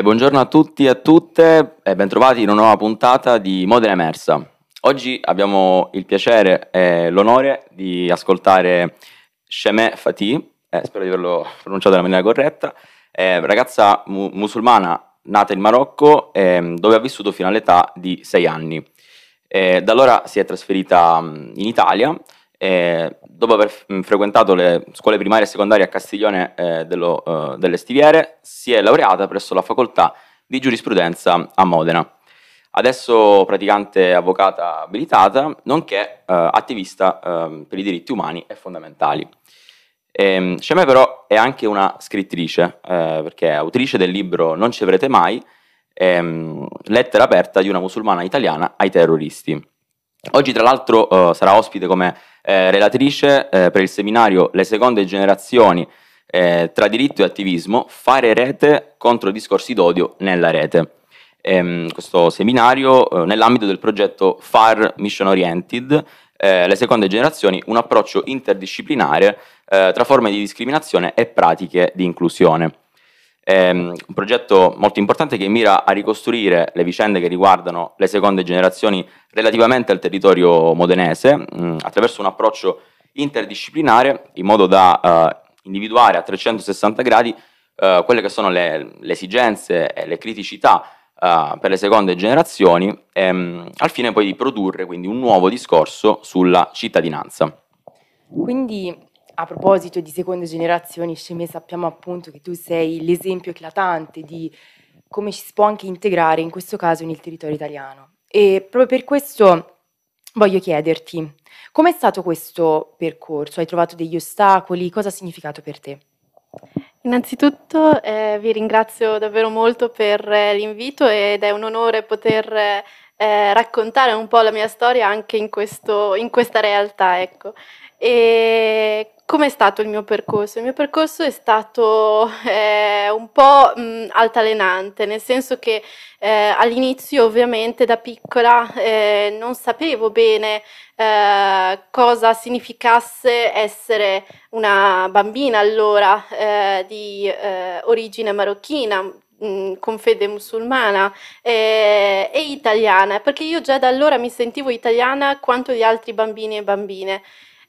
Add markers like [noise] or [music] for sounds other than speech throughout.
Eh, buongiorno a tutti e a tutte e bentrovati in una nuova puntata di Modena Emersa. Oggi abbiamo il piacere e l'onore di ascoltare Shemeh Fatih, eh, spero di averlo pronunciato nella maniera corretta, eh, ragazza mu- musulmana nata in Marocco ehm, dove ha vissuto fino all'età di sei anni. Eh, da allora si è trasferita mm, in Italia eh, dopo aver f- frequentato le scuole primarie e secondarie a Castiglione eh, dello, eh, delle Stiviere, si è laureata presso la facoltà di giurisprudenza a Modena. Adesso praticante avvocata abilitata, nonché eh, attivista ehm, per i diritti umani e fondamentali. Ehm, Shemè però è anche una scrittrice, eh, perché è autrice del libro Non ci avrete mai, ehm, lettera aperta di una musulmana italiana ai terroristi. Oggi tra l'altro eh, sarà ospite come eh, relatrice eh, per il seminario Le seconde generazioni eh, tra diritto e attivismo, fare rete contro discorsi d'odio nella rete. Ehm, questo seminario eh, nell'ambito del progetto FAR Mission Oriented, eh, le seconde generazioni, un approccio interdisciplinare eh, tra forme di discriminazione e pratiche di inclusione. È un progetto molto importante che mira a ricostruire le vicende che riguardano le seconde generazioni relativamente al territorio modenese mh, attraverso un approccio interdisciplinare in modo da uh, individuare a 360 gradi uh, quelle che sono le, le, esigenze e le criticità uh, per le seconde generazioni ehm, al fine poi di produrre quindi un nuovo discorso sulla cittadinanza. Quindi a proposito di seconde generazioni, Sceme, sappiamo appunto che tu sei l'esempio eclatante di come ci si può anche integrare, in questo caso, nel territorio italiano. E proprio per questo voglio chiederti, com'è stato questo percorso? Hai trovato degli ostacoli? Cosa ha significato per te? Innanzitutto eh, vi ringrazio davvero molto per eh, l'invito ed è un onore poter eh, raccontare un po' la mia storia anche in, questo, in questa realtà. Ecco. E Com'è stato il mio percorso? Il mio percorso è stato [laughs] eh, un po' mh, altalenante, nel senso che eh, all'inizio ovviamente da piccola eh, non sapevo bene eh, cosa significasse essere una bambina allora eh, di eh, origine marocchina, con fede musulmana eh, e italiana, perché io già da allora mi sentivo italiana quanto gli altri bambini e bambine.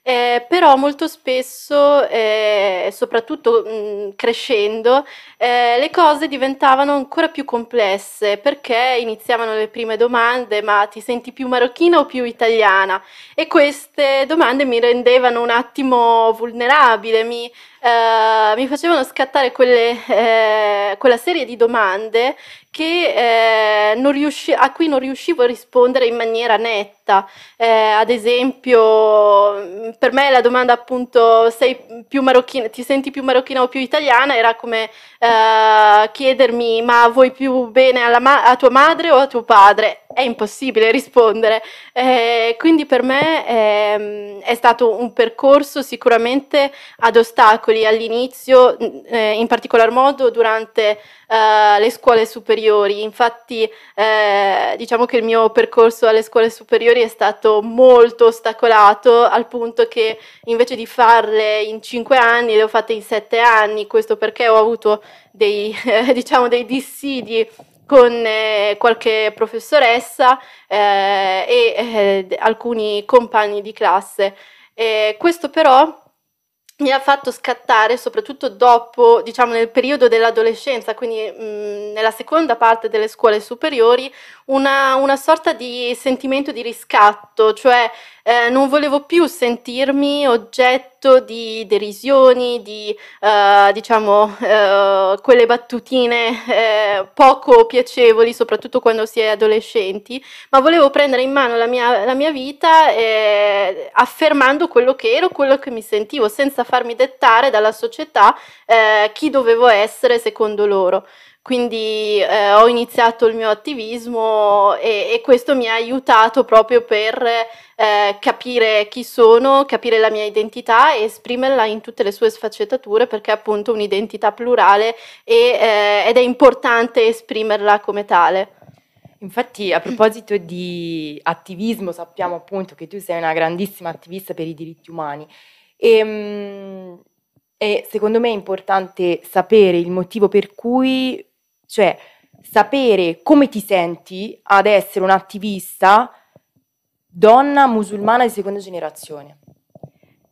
Eh, però molto spesso, eh, soprattutto mh, crescendo, eh, le cose diventavano ancora più complesse perché iniziavano le prime domande, ma ti senti più marocchina o più italiana? E queste domande mi rendevano un attimo vulnerabile, mi, eh, mi facevano scattare quelle, eh, quella serie di domande che, eh, riusci- a cui non riuscivo a rispondere in maniera netta. Eh, ad esempio, per me la domanda appunto sei più marocchina, ti senti più marocchina o più italiana era come eh, chiedermi ma vuoi più bene ma- a tua madre o a tuo padre? È impossibile rispondere. Eh, quindi per me ehm, è stato un percorso sicuramente ad ostacoli all'inizio, eh, in particolar modo durante uh, le scuole superiori. Infatti eh, diciamo che il mio percorso alle scuole superiori è stato molto ostacolato al punto che invece di farle in cinque anni le ho fatte in sette anni, questo perché ho avuto dei, eh, [laughs] diciamo, dei dissidi con eh, qualche professoressa eh, e eh, alcuni compagni di classe. questo però mi ha fatto scattare, soprattutto dopo, diciamo nel periodo dell'adolescenza, quindi mh, nella seconda parte delle scuole superiori, una, una sorta di sentimento di riscatto, cioè eh, non volevo più sentirmi oggetto di derisioni, di eh, diciamo eh, quelle battutine eh, poco piacevoli, soprattutto quando si è adolescenti, ma volevo prendere in mano la mia, la mia vita eh, affermando quello che ero, quello che mi sentivo, senza farmi dettare dalla società eh, chi dovevo essere secondo loro. Quindi eh, ho iniziato il mio attivismo e, e, questo mi ha aiutato proprio per eh, capire chi sono, capire la mia identità e esprimerla in tutte le sue sfaccettature perché è appunto un'identità plurale e, eh, ed è importante esprimerla come tale. Infatti, a proposito di attivismo, sappiamo appunto che tu sei una grandissima attivista per i diritti umani e, ehm, e secondo me è importante sapere il motivo per cui cioè, sapere come ti senti ad essere un'attivista donna musulmana di seconda generazione.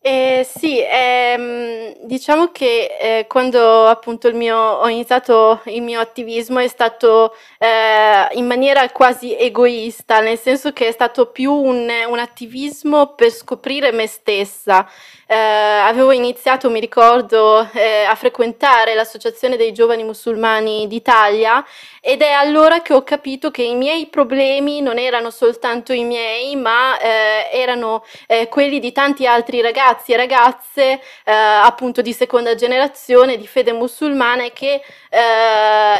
Eh, sì, ehm, diciamo che eh, quando appunto il mio, ho iniziato il mio attivismo è stato eh, in maniera quasi egoista, nel senso che è stato più un, un attivismo per scoprire me stessa. Eh, avevo iniziato, mi ricordo, eh, a frequentare l'Associazione dei Giovani Musulmani d'Italia ed è allora che ho capito che i miei problemi non erano soltanto i miei, ma eh, erano quelli di tanti altri ragazzi ragazzi e ragazze eh, appunto di seconda generazione di fede musulmana che eh,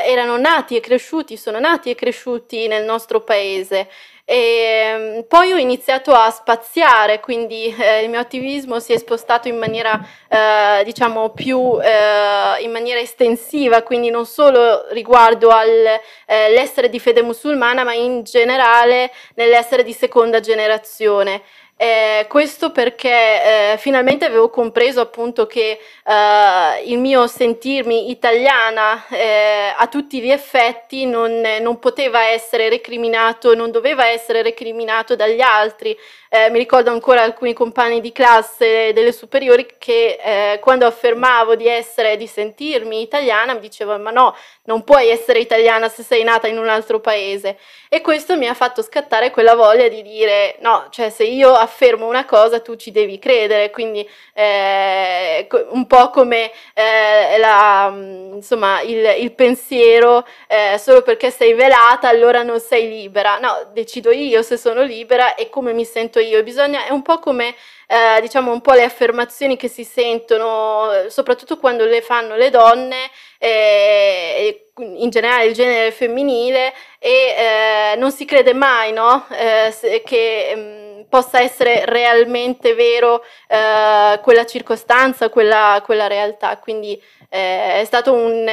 erano nati e cresciuti, sono nati e cresciuti nel nostro paese. E ehm, poi ho iniziato a spaziare, quindi eh, il mio attivismo si è spostato in maniera, eh, diciamo, più eh, in maniera estensiva, quindi non solo riguardo all'essere eh, di fede musulmana, ma in generale nell'essere di seconda generazione. Eh, questo perché eh, finalmente avevo compreso appunto che eh, il mio sentirmi italiana eh, a tutti gli effetti non, non, poteva essere recriminato, non doveva essere recriminato dagli altri. Eh, mi ricordo ancora alcuni compagni di classe delle superiori che eh, quando affermavo di essere, di sentirmi italiana, mi dicevano ma no, non puoi essere italiana se sei nata in un altro paese. E questo mi ha fatto scattare quella voglia di dire no, cioè se io affermo una cosa tu ci devi credere, quindi eh, un po' come eh, la, insomma, il, il pensiero eh, solo perché sei velata allora non sei libera. No, decido io se sono libera e come mi sento io. Bisogna, è un po' come eh, diciamo un po' le affermazioni che si sentono, soprattutto quando le fanno le donne, eh, in generale il genere femminile, e eh, non si crede mai no? Eh, che mh, mm, possa essere realmente vero eh, quella circostanza, quella, quella realtà. Quindi eh, è stato un,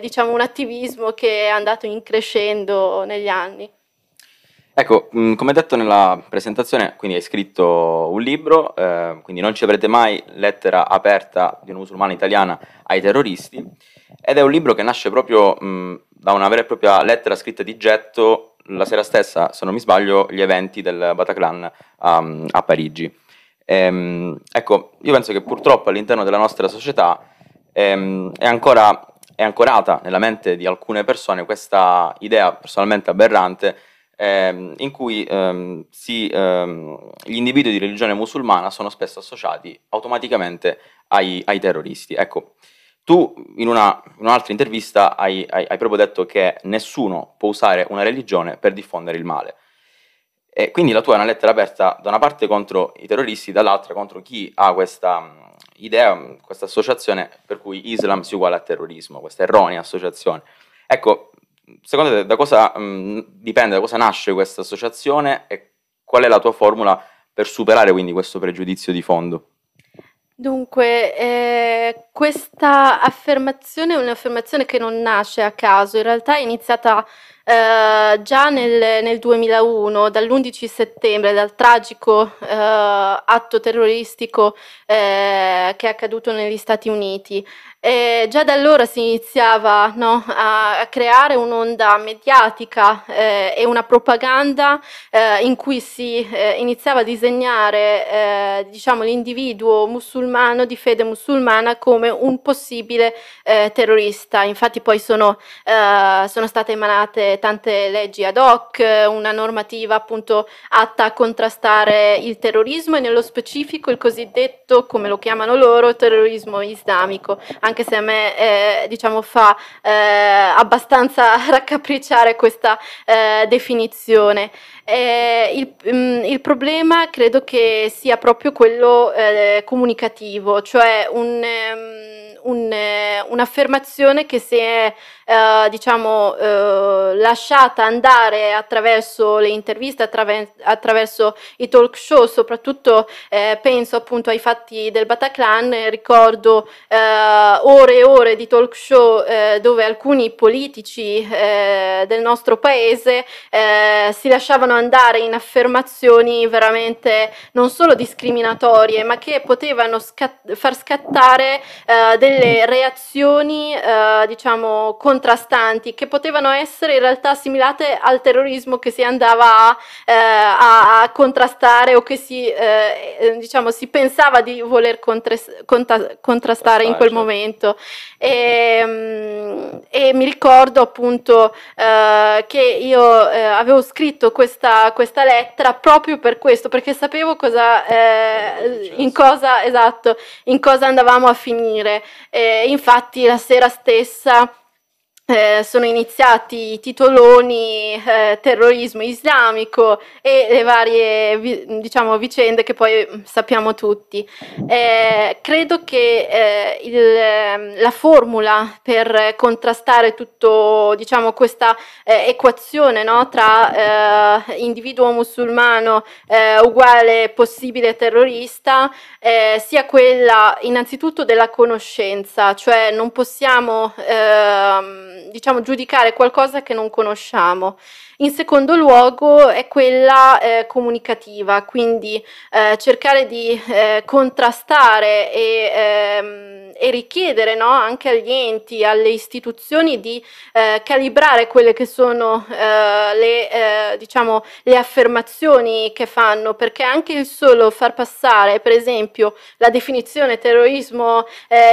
diciamo, un attivismo che è andato increscendo negli anni. Ecco, mh, come detto nella presentazione, quindi hai scritto un libro, eh, quindi non ci avrete mai lettera aperta di una musulmana italiana ai terroristi, ed è un libro che nasce proprio mh, da una vera e propria lettera scritta di getto la sera stessa, se non mi sbaglio, gli eventi del Bataclan um, a Parigi. Ehm, ecco, io penso che purtroppo all'interno della nostra società ehm, è ancora è ancorata nella mente di alcune persone questa idea personalmente aberrante ehm, in cui ehm, si, ehm, gli individui di religione musulmana sono spesso associati automaticamente ai, ai terroristi. Ecco, tu in, una, in un'altra intervista hai, hai, hai, proprio detto che nessuno può usare una religione per diffondere il male. E quindi la tua è una lettera aperta da una parte contro i terroristi, dall'altra contro chi ha questa um, idea, questa associazione per cui Islam si uguale a terrorismo, questa erronea associazione. Ecco, secondo te da cosa mh, dipende, da cosa nasce questa associazione e qual è la tua formula per superare quindi questo pregiudizio di fondo? Dunque, eh, questa affermazione è un'affermazione che non nasce a caso, in realtà è iniziata eh, già nel, nel, 2001, dall'11 settembre, dal tragico eh, atto terroristico eh, che è accaduto negli Stati Uniti. E già da allora si iniziava no, a, a, creare un'onda mediatica eh, e una propaganda eh, in cui si eh, iniziava a disegnare diciamo, l'individuo musulmano di fede musulmana come un possibile eh, terrorista. Infatti poi sono, eh, sono, state emanate tante leggi ad hoc, una normativa appunto atta a contrastare il terrorismo e nello specifico il cosiddetto, come lo chiamano loro, terrorismo islamico anche se a me eh, diciamo fa eh, abbastanza [laughs] raccapricciare questa eh, definizione. Il, mm, il, problema credo che sia proprio quello eh, comunicativo, cioè un, um, un, un'affermazione che si è eh, diciamo, eh, lasciata andare attraverso le interviste, attraver- attraverso i talk show, soprattutto eh, penso appunto ai fatti del Bataclan, ricordo eh, ore e ore di talk show eh, dove alcuni politici eh, del nostro paese si lasciavano andare in affermazioni veramente non solo discriminatorie, ma che potevano scat- far scattare delle delle reazioni eh, diciamo contrastanti che potevano essere in realtà assimilate al terrorismo che si andava a, eh, a, a contrastare o che si, eh, eh diciamo, si pensava di voler contres- conta- contrastare in quel certo. momento. E, mm, e, mi ricordo appunto eh, che io eh, avevo scritto questa, questa, lettera proprio per questo, perché sapevo cosa, in cosa, esatto, in cosa andavamo a finire. Infatti la sera stessa eh, sono iniziati i titoloni eh, terrorismo islamico e le varie diciamo, vicende che poi mm, sappiamo tutti. Eh, credo che eh, il, ehm, la formula per contrastare tutta diciamo, questa eh, equazione no, tra eh, individuo musulmano uguale possibile terrorista sia quella innanzitutto della conoscenza, cioè non possiamo ehm, diciamo, giudicare qualcosa che non conosciamo. In secondo luogo è quella eh, comunicativa, quindi eh, cercare di eh, contrastare e, ehm, e richiedere no, anche agli enti, alle istituzioni di eh, calibrare quelle che sono eh, le, eh, diciamo, le affermazioni che fanno, perché anche il solo far passare, per esempio, la definizione terrorismo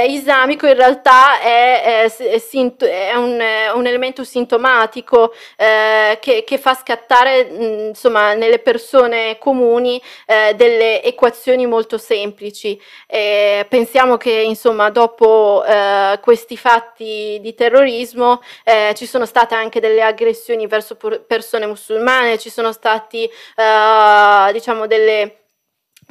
islamico in realtà è, è, è, un, un, elemento sintomatico che che, fa scattare mh, insomma, nelle persone comuni eh, delle equazioni molto semplici. Pensiamo che insomma, dopo eh, questi fatti di terrorismo eh, ci sono state anche delle aggressioni verso persone musulmane, ci sono stati eh, diciamo, delle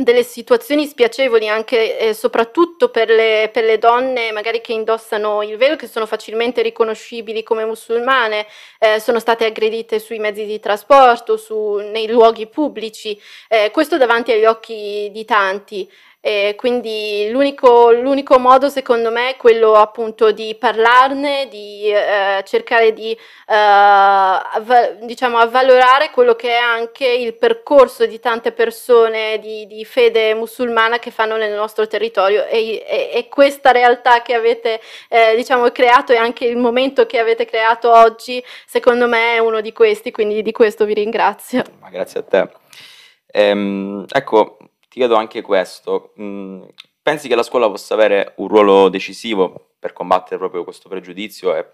delle situazioni spiacevoli anche e soprattutto per le, per le, donne magari che indossano il velo, che sono facilmente riconoscibili come musulmane, eh, sono state aggredite sui mezzi di trasporto, su, nei luoghi pubblici, eh, questo davanti agli occhi di tanti. E quindi l'unico, l'unico, modo secondo me è quello appunto di parlarne, di eh, cercare di eh, avva- diciamo, avvalorare quello che è anche il percorso di tante persone di, di fede musulmana che fanno nel nostro territorio e, e, e questa realtà che avete eh, diciamo, creato e anche il momento che avete creato oggi secondo me è uno di questi, quindi di questo vi ringrazio. Ma grazie a te. Ehm, ecco, chiedo anche questo, mm, pensi che la scuola possa avere un ruolo decisivo per combattere proprio questo pregiudizio e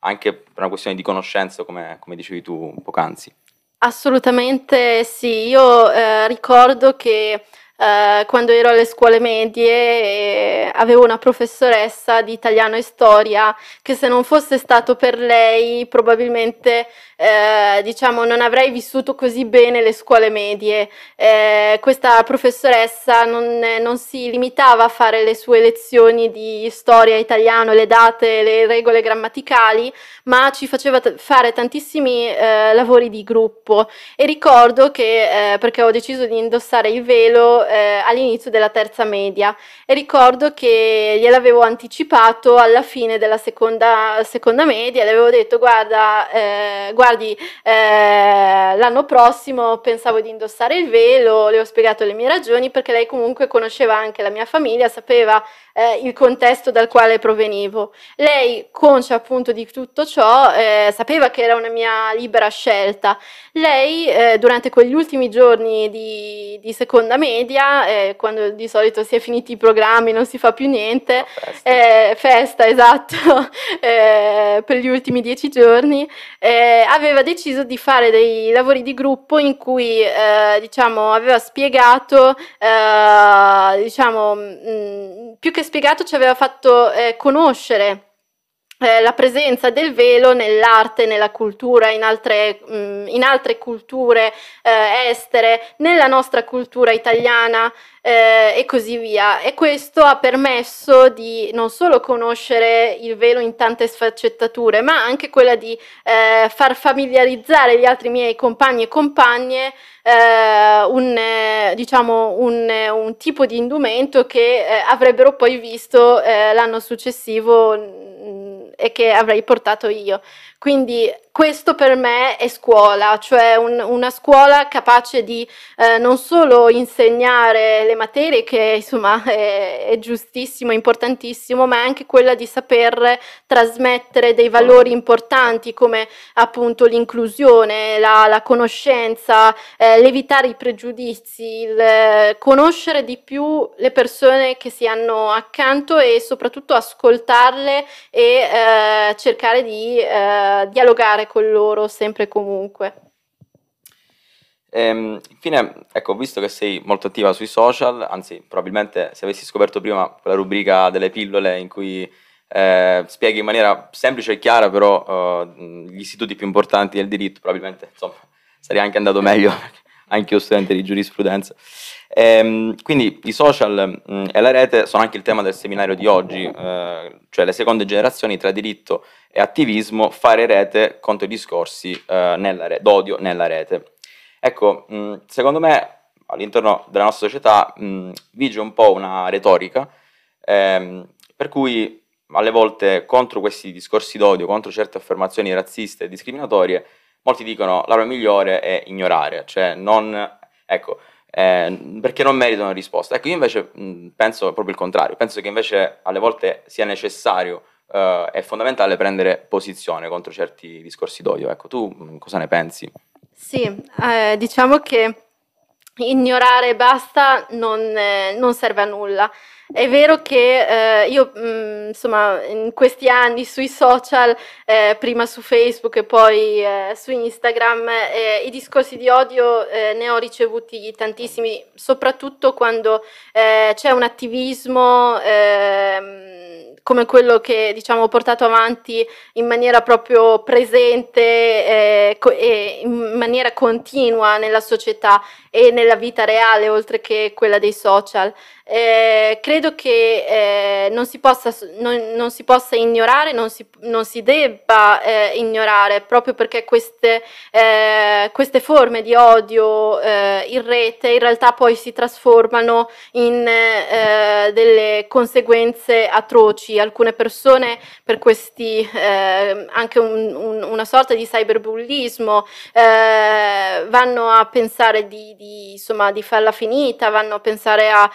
anche per una questione di conoscenza, come, come dicevi tu poc'anzi? Assolutamente sì, io eh, ricordo che eh, quando ero alle scuole medie eh, avevo una professoressa di italiano e storia che se non fosse stato per lei probabilmente eh, diciamo non avrei vissuto così bene le scuole medie. Eh, questa professoressa non, non, si limitava a fare le sue lezioni di storia italiano, le date, le regole grammaticali, ma ci faceva t- fare tantissimi eh, lavori di gruppo e ricordo che perché ho deciso di indossare il velo eh, all'inizio della terza media e ricordo che gliel'avevo anticipato alla fine della seconda, seconda media, le avevo detto guarda, eh, guardi, eh, l'anno prossimo pensavo di indossare il velo, le ho spiegato le mie ragioni perché lei comunque conosceva anche la mia famiglia, sapeva eh, il contesto dal quale provenivo. Lei, conscia appunto di tutto ciò, eh, sapeva che era una mia libera scelta. Lei, eh, durante quegli ultimi giorni di, di seconda media, eh, quando di solito si è finiti i programmi, non si fa più niente, festa, eh, festa [laughs] esatto, per gli ultimi dieci giorni, aveva deciso di fare dei lavori di gruppo in cui, diciamo, aveva spiegato, diciamo, mh, più che spiegato ci aveva fatto eh, conoscere eh, la presenza del velo nell'arte, nella cultura, in altre, mm, in altre culture eh, estere, nella nostra cultura italiana eh, e così via. E questo ha permesso di non solo conoscere il velo in tante sfaccettature, ma anche quella di eh, far familiarizzare gli altri miei compagni e compagne eh, un, diciamo, un, un, tipo di indumento che eh, avrebbero poi visto l'anno successivo e che avrei portato io. Quindi questo per me è scuola, cioè un, una scuola capace di eh, non solo insegnare le materie, che insomma [laughs] è, è, giustissimo, importantissimo, ma anche quella di saper trasmettere dei valori importanti come appunto l'inclusione, la, la conoscenza, eh, l'evitare i pregiudizi, il eh, conoscere di più le persone che si hanno accanto e soprattutto ascoltarle e eh, cercare di eh, dialogare parlare con loro sempre e comunque. Ehm, infine, ecco, visto che sei molto attiva sui social, anzi, probabilmente se avessi scoperto prima quella rubrica delle pillole in cui eh, spieghi in maniera semplice e chiara, però eh, gli istituti più importanti del diritto, probabilmente insomma, sarei anche andato meglio, [laughs] anche io studente di giurisprudenza. Ehm, quindi i social mh, e la rete sono anche il tema del seminario di oggi, eh, cioè le seconde generazioni tra diritto e attivismo, fare rete contro i discorsi eh, nella re- d'odio nella rete. Ecco, mh, secondo me all'interno della nostra società mh, vige un po' una retorica ehm, per cui alle volte contro questi discorsi d'odio, contro certe affermazioni razziste e discriminatorie, molti dicono la migliore è ignorare, cioè non, ecco, eh, perché non meritano risposta. Ecco, io invece mh, penso proprio il contrario, penso che invece alle volte sia necessario eh, è fondamentale prendere posizione contro certi discorsi d'odio. Ecco, tu mh, cosa ne pensi? Sì, eh, diciamo che ignorare e basta non, eh, non serve a nulla. È vero che eh, io, mh, mm, insomma, in questi anni sui social, eh, prima su Facebook e poi eh, su Instagram, eh, i discorsi di odio eh, ne ho ricevuti tantissimi, soprattutto quando c'è un attivismo ehm, come quello che diciamo ho portato avanti in maniera proprio presente e in maniera continua nella società e nella vita reale, oltre che quella dei social. Eh, credo che eh, non, si possa, non, non, si possa, ignorare, non si, non si debba eh, ignorare, proprio perché queste, eh, queste forme di odio eh, in rete in realtà poi si trasformano in delle conseguenze atroci. Alcune persone per questi, anche un, un, una sorta di cyberbullismo, vanno a pensare di, di, insomma, di farla finita, vanno a pensare a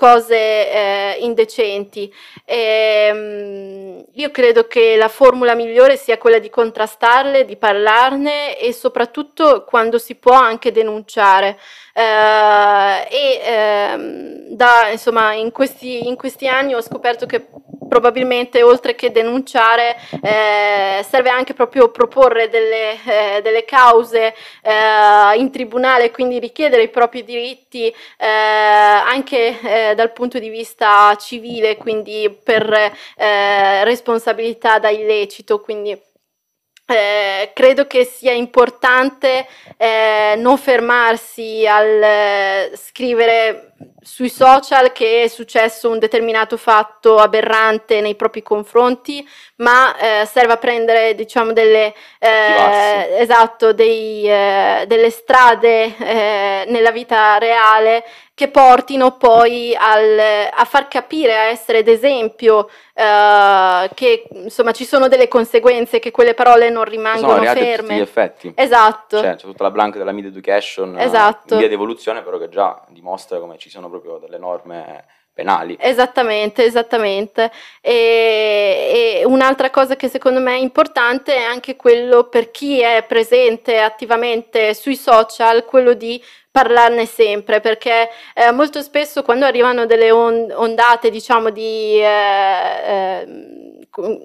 cose eh, indecenti. E, ehm, io credo che la formula migliore sia quella di contrastarle, di parlarne e soprattutto quando si può anche denunciare. Eh, e ehm, da, insomma, in questi, in questi anni ho scoperto che probabilmente oltre che denunciare eh, serve anche proprio proporre delle, eh, delle cause eh, in tribunale, quindi richiedere i propri diritti eh, anche eh, dal punto di vista civile, quindi per eh, responsabilità da illecito. Quindi, eh, credo che sia importante eh, non fermarsi al eh, scrivere sui social che è successo un determinato fatto aberrante nei propri confronti, ma eh, serve a prendere diciamo delle, eh, esatto, dei, eh, delle strade nella vita reale che portino poi al, a far capire, a essere d'esempio uh, che insomma ci sono delle conseguenze, che quelle parole non rimangono sono ferme. Tutti gli effetti. Esatto. Cioè, c'è tutta la blanca della media education esatto. in via di evoluzione, però che già dimostra come ci sono proprio delle norme penali. Esattamente, esattamente. E, e, un'altra cosa che secondo me è importante è anche quello per chi è presente attivamente sui social, quello di parlarne sempre perché eh, molto spesso quando arrivano delle on- ondate diciamo di eh, eh,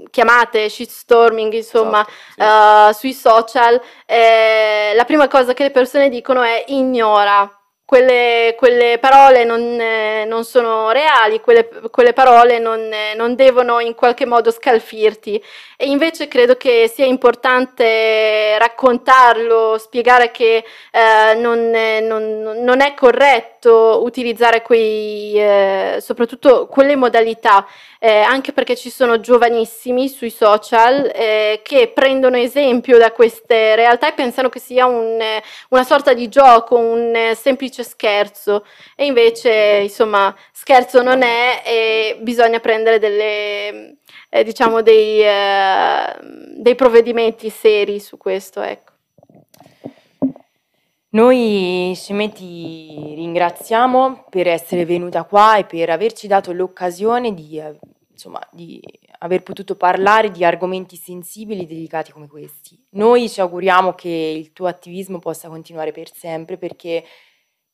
chiamate shitstorming insomma esatto, sì. Uh, sui social eh, la prima cosa che le persone dicono è ignora quelle, quelle, parole non, eh, non, sono reali, quelle, quelle parole non, eh, non, devono in qualche modo scalfirti. E invece credo che sia importante raccontarlo, spiegare che eh, non, non, è corretto utilizzare quei, eh, soprattutto quelle modalità, eh, anche perché ci sono giovanissimi sui social eh, che prendono esempio da queste realtà e pensano che sia un, una sorta di gioco, un semplice semplice scherzo e invece insomma scherzo non è e bisogna prendere delle, eh, diciamo dei, eh, dei provvedimenti seri su questo. Ecco. Noi ti ringraziamo per essere venuta qua e per averci dato l'occasione di, eh, insomma, di aver potuto parlare di argomenti sensibili e delicati come questi. Noi ci auguriamo che il tuo attivismo possa continuare per sempre perché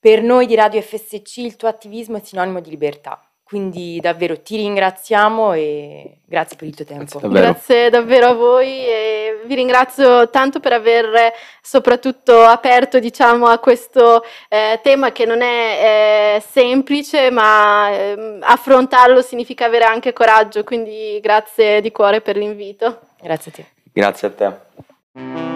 per noi di Radio FSC il tuo attivismo è sinonimo di libertà. Quindi davvero ti ringraziamo e grazie per il tuo tempo. Grazie davvero, grazie davvero a voi e vi ringrazio tanto per aver soprattutto aperto diciamo, a questo eh, tema che non è eh, semplice, ma eh, affrontarlo significa avere anche coraggio, quindi grazie di cuore per l'invito. Grazie a te. Grazie a te.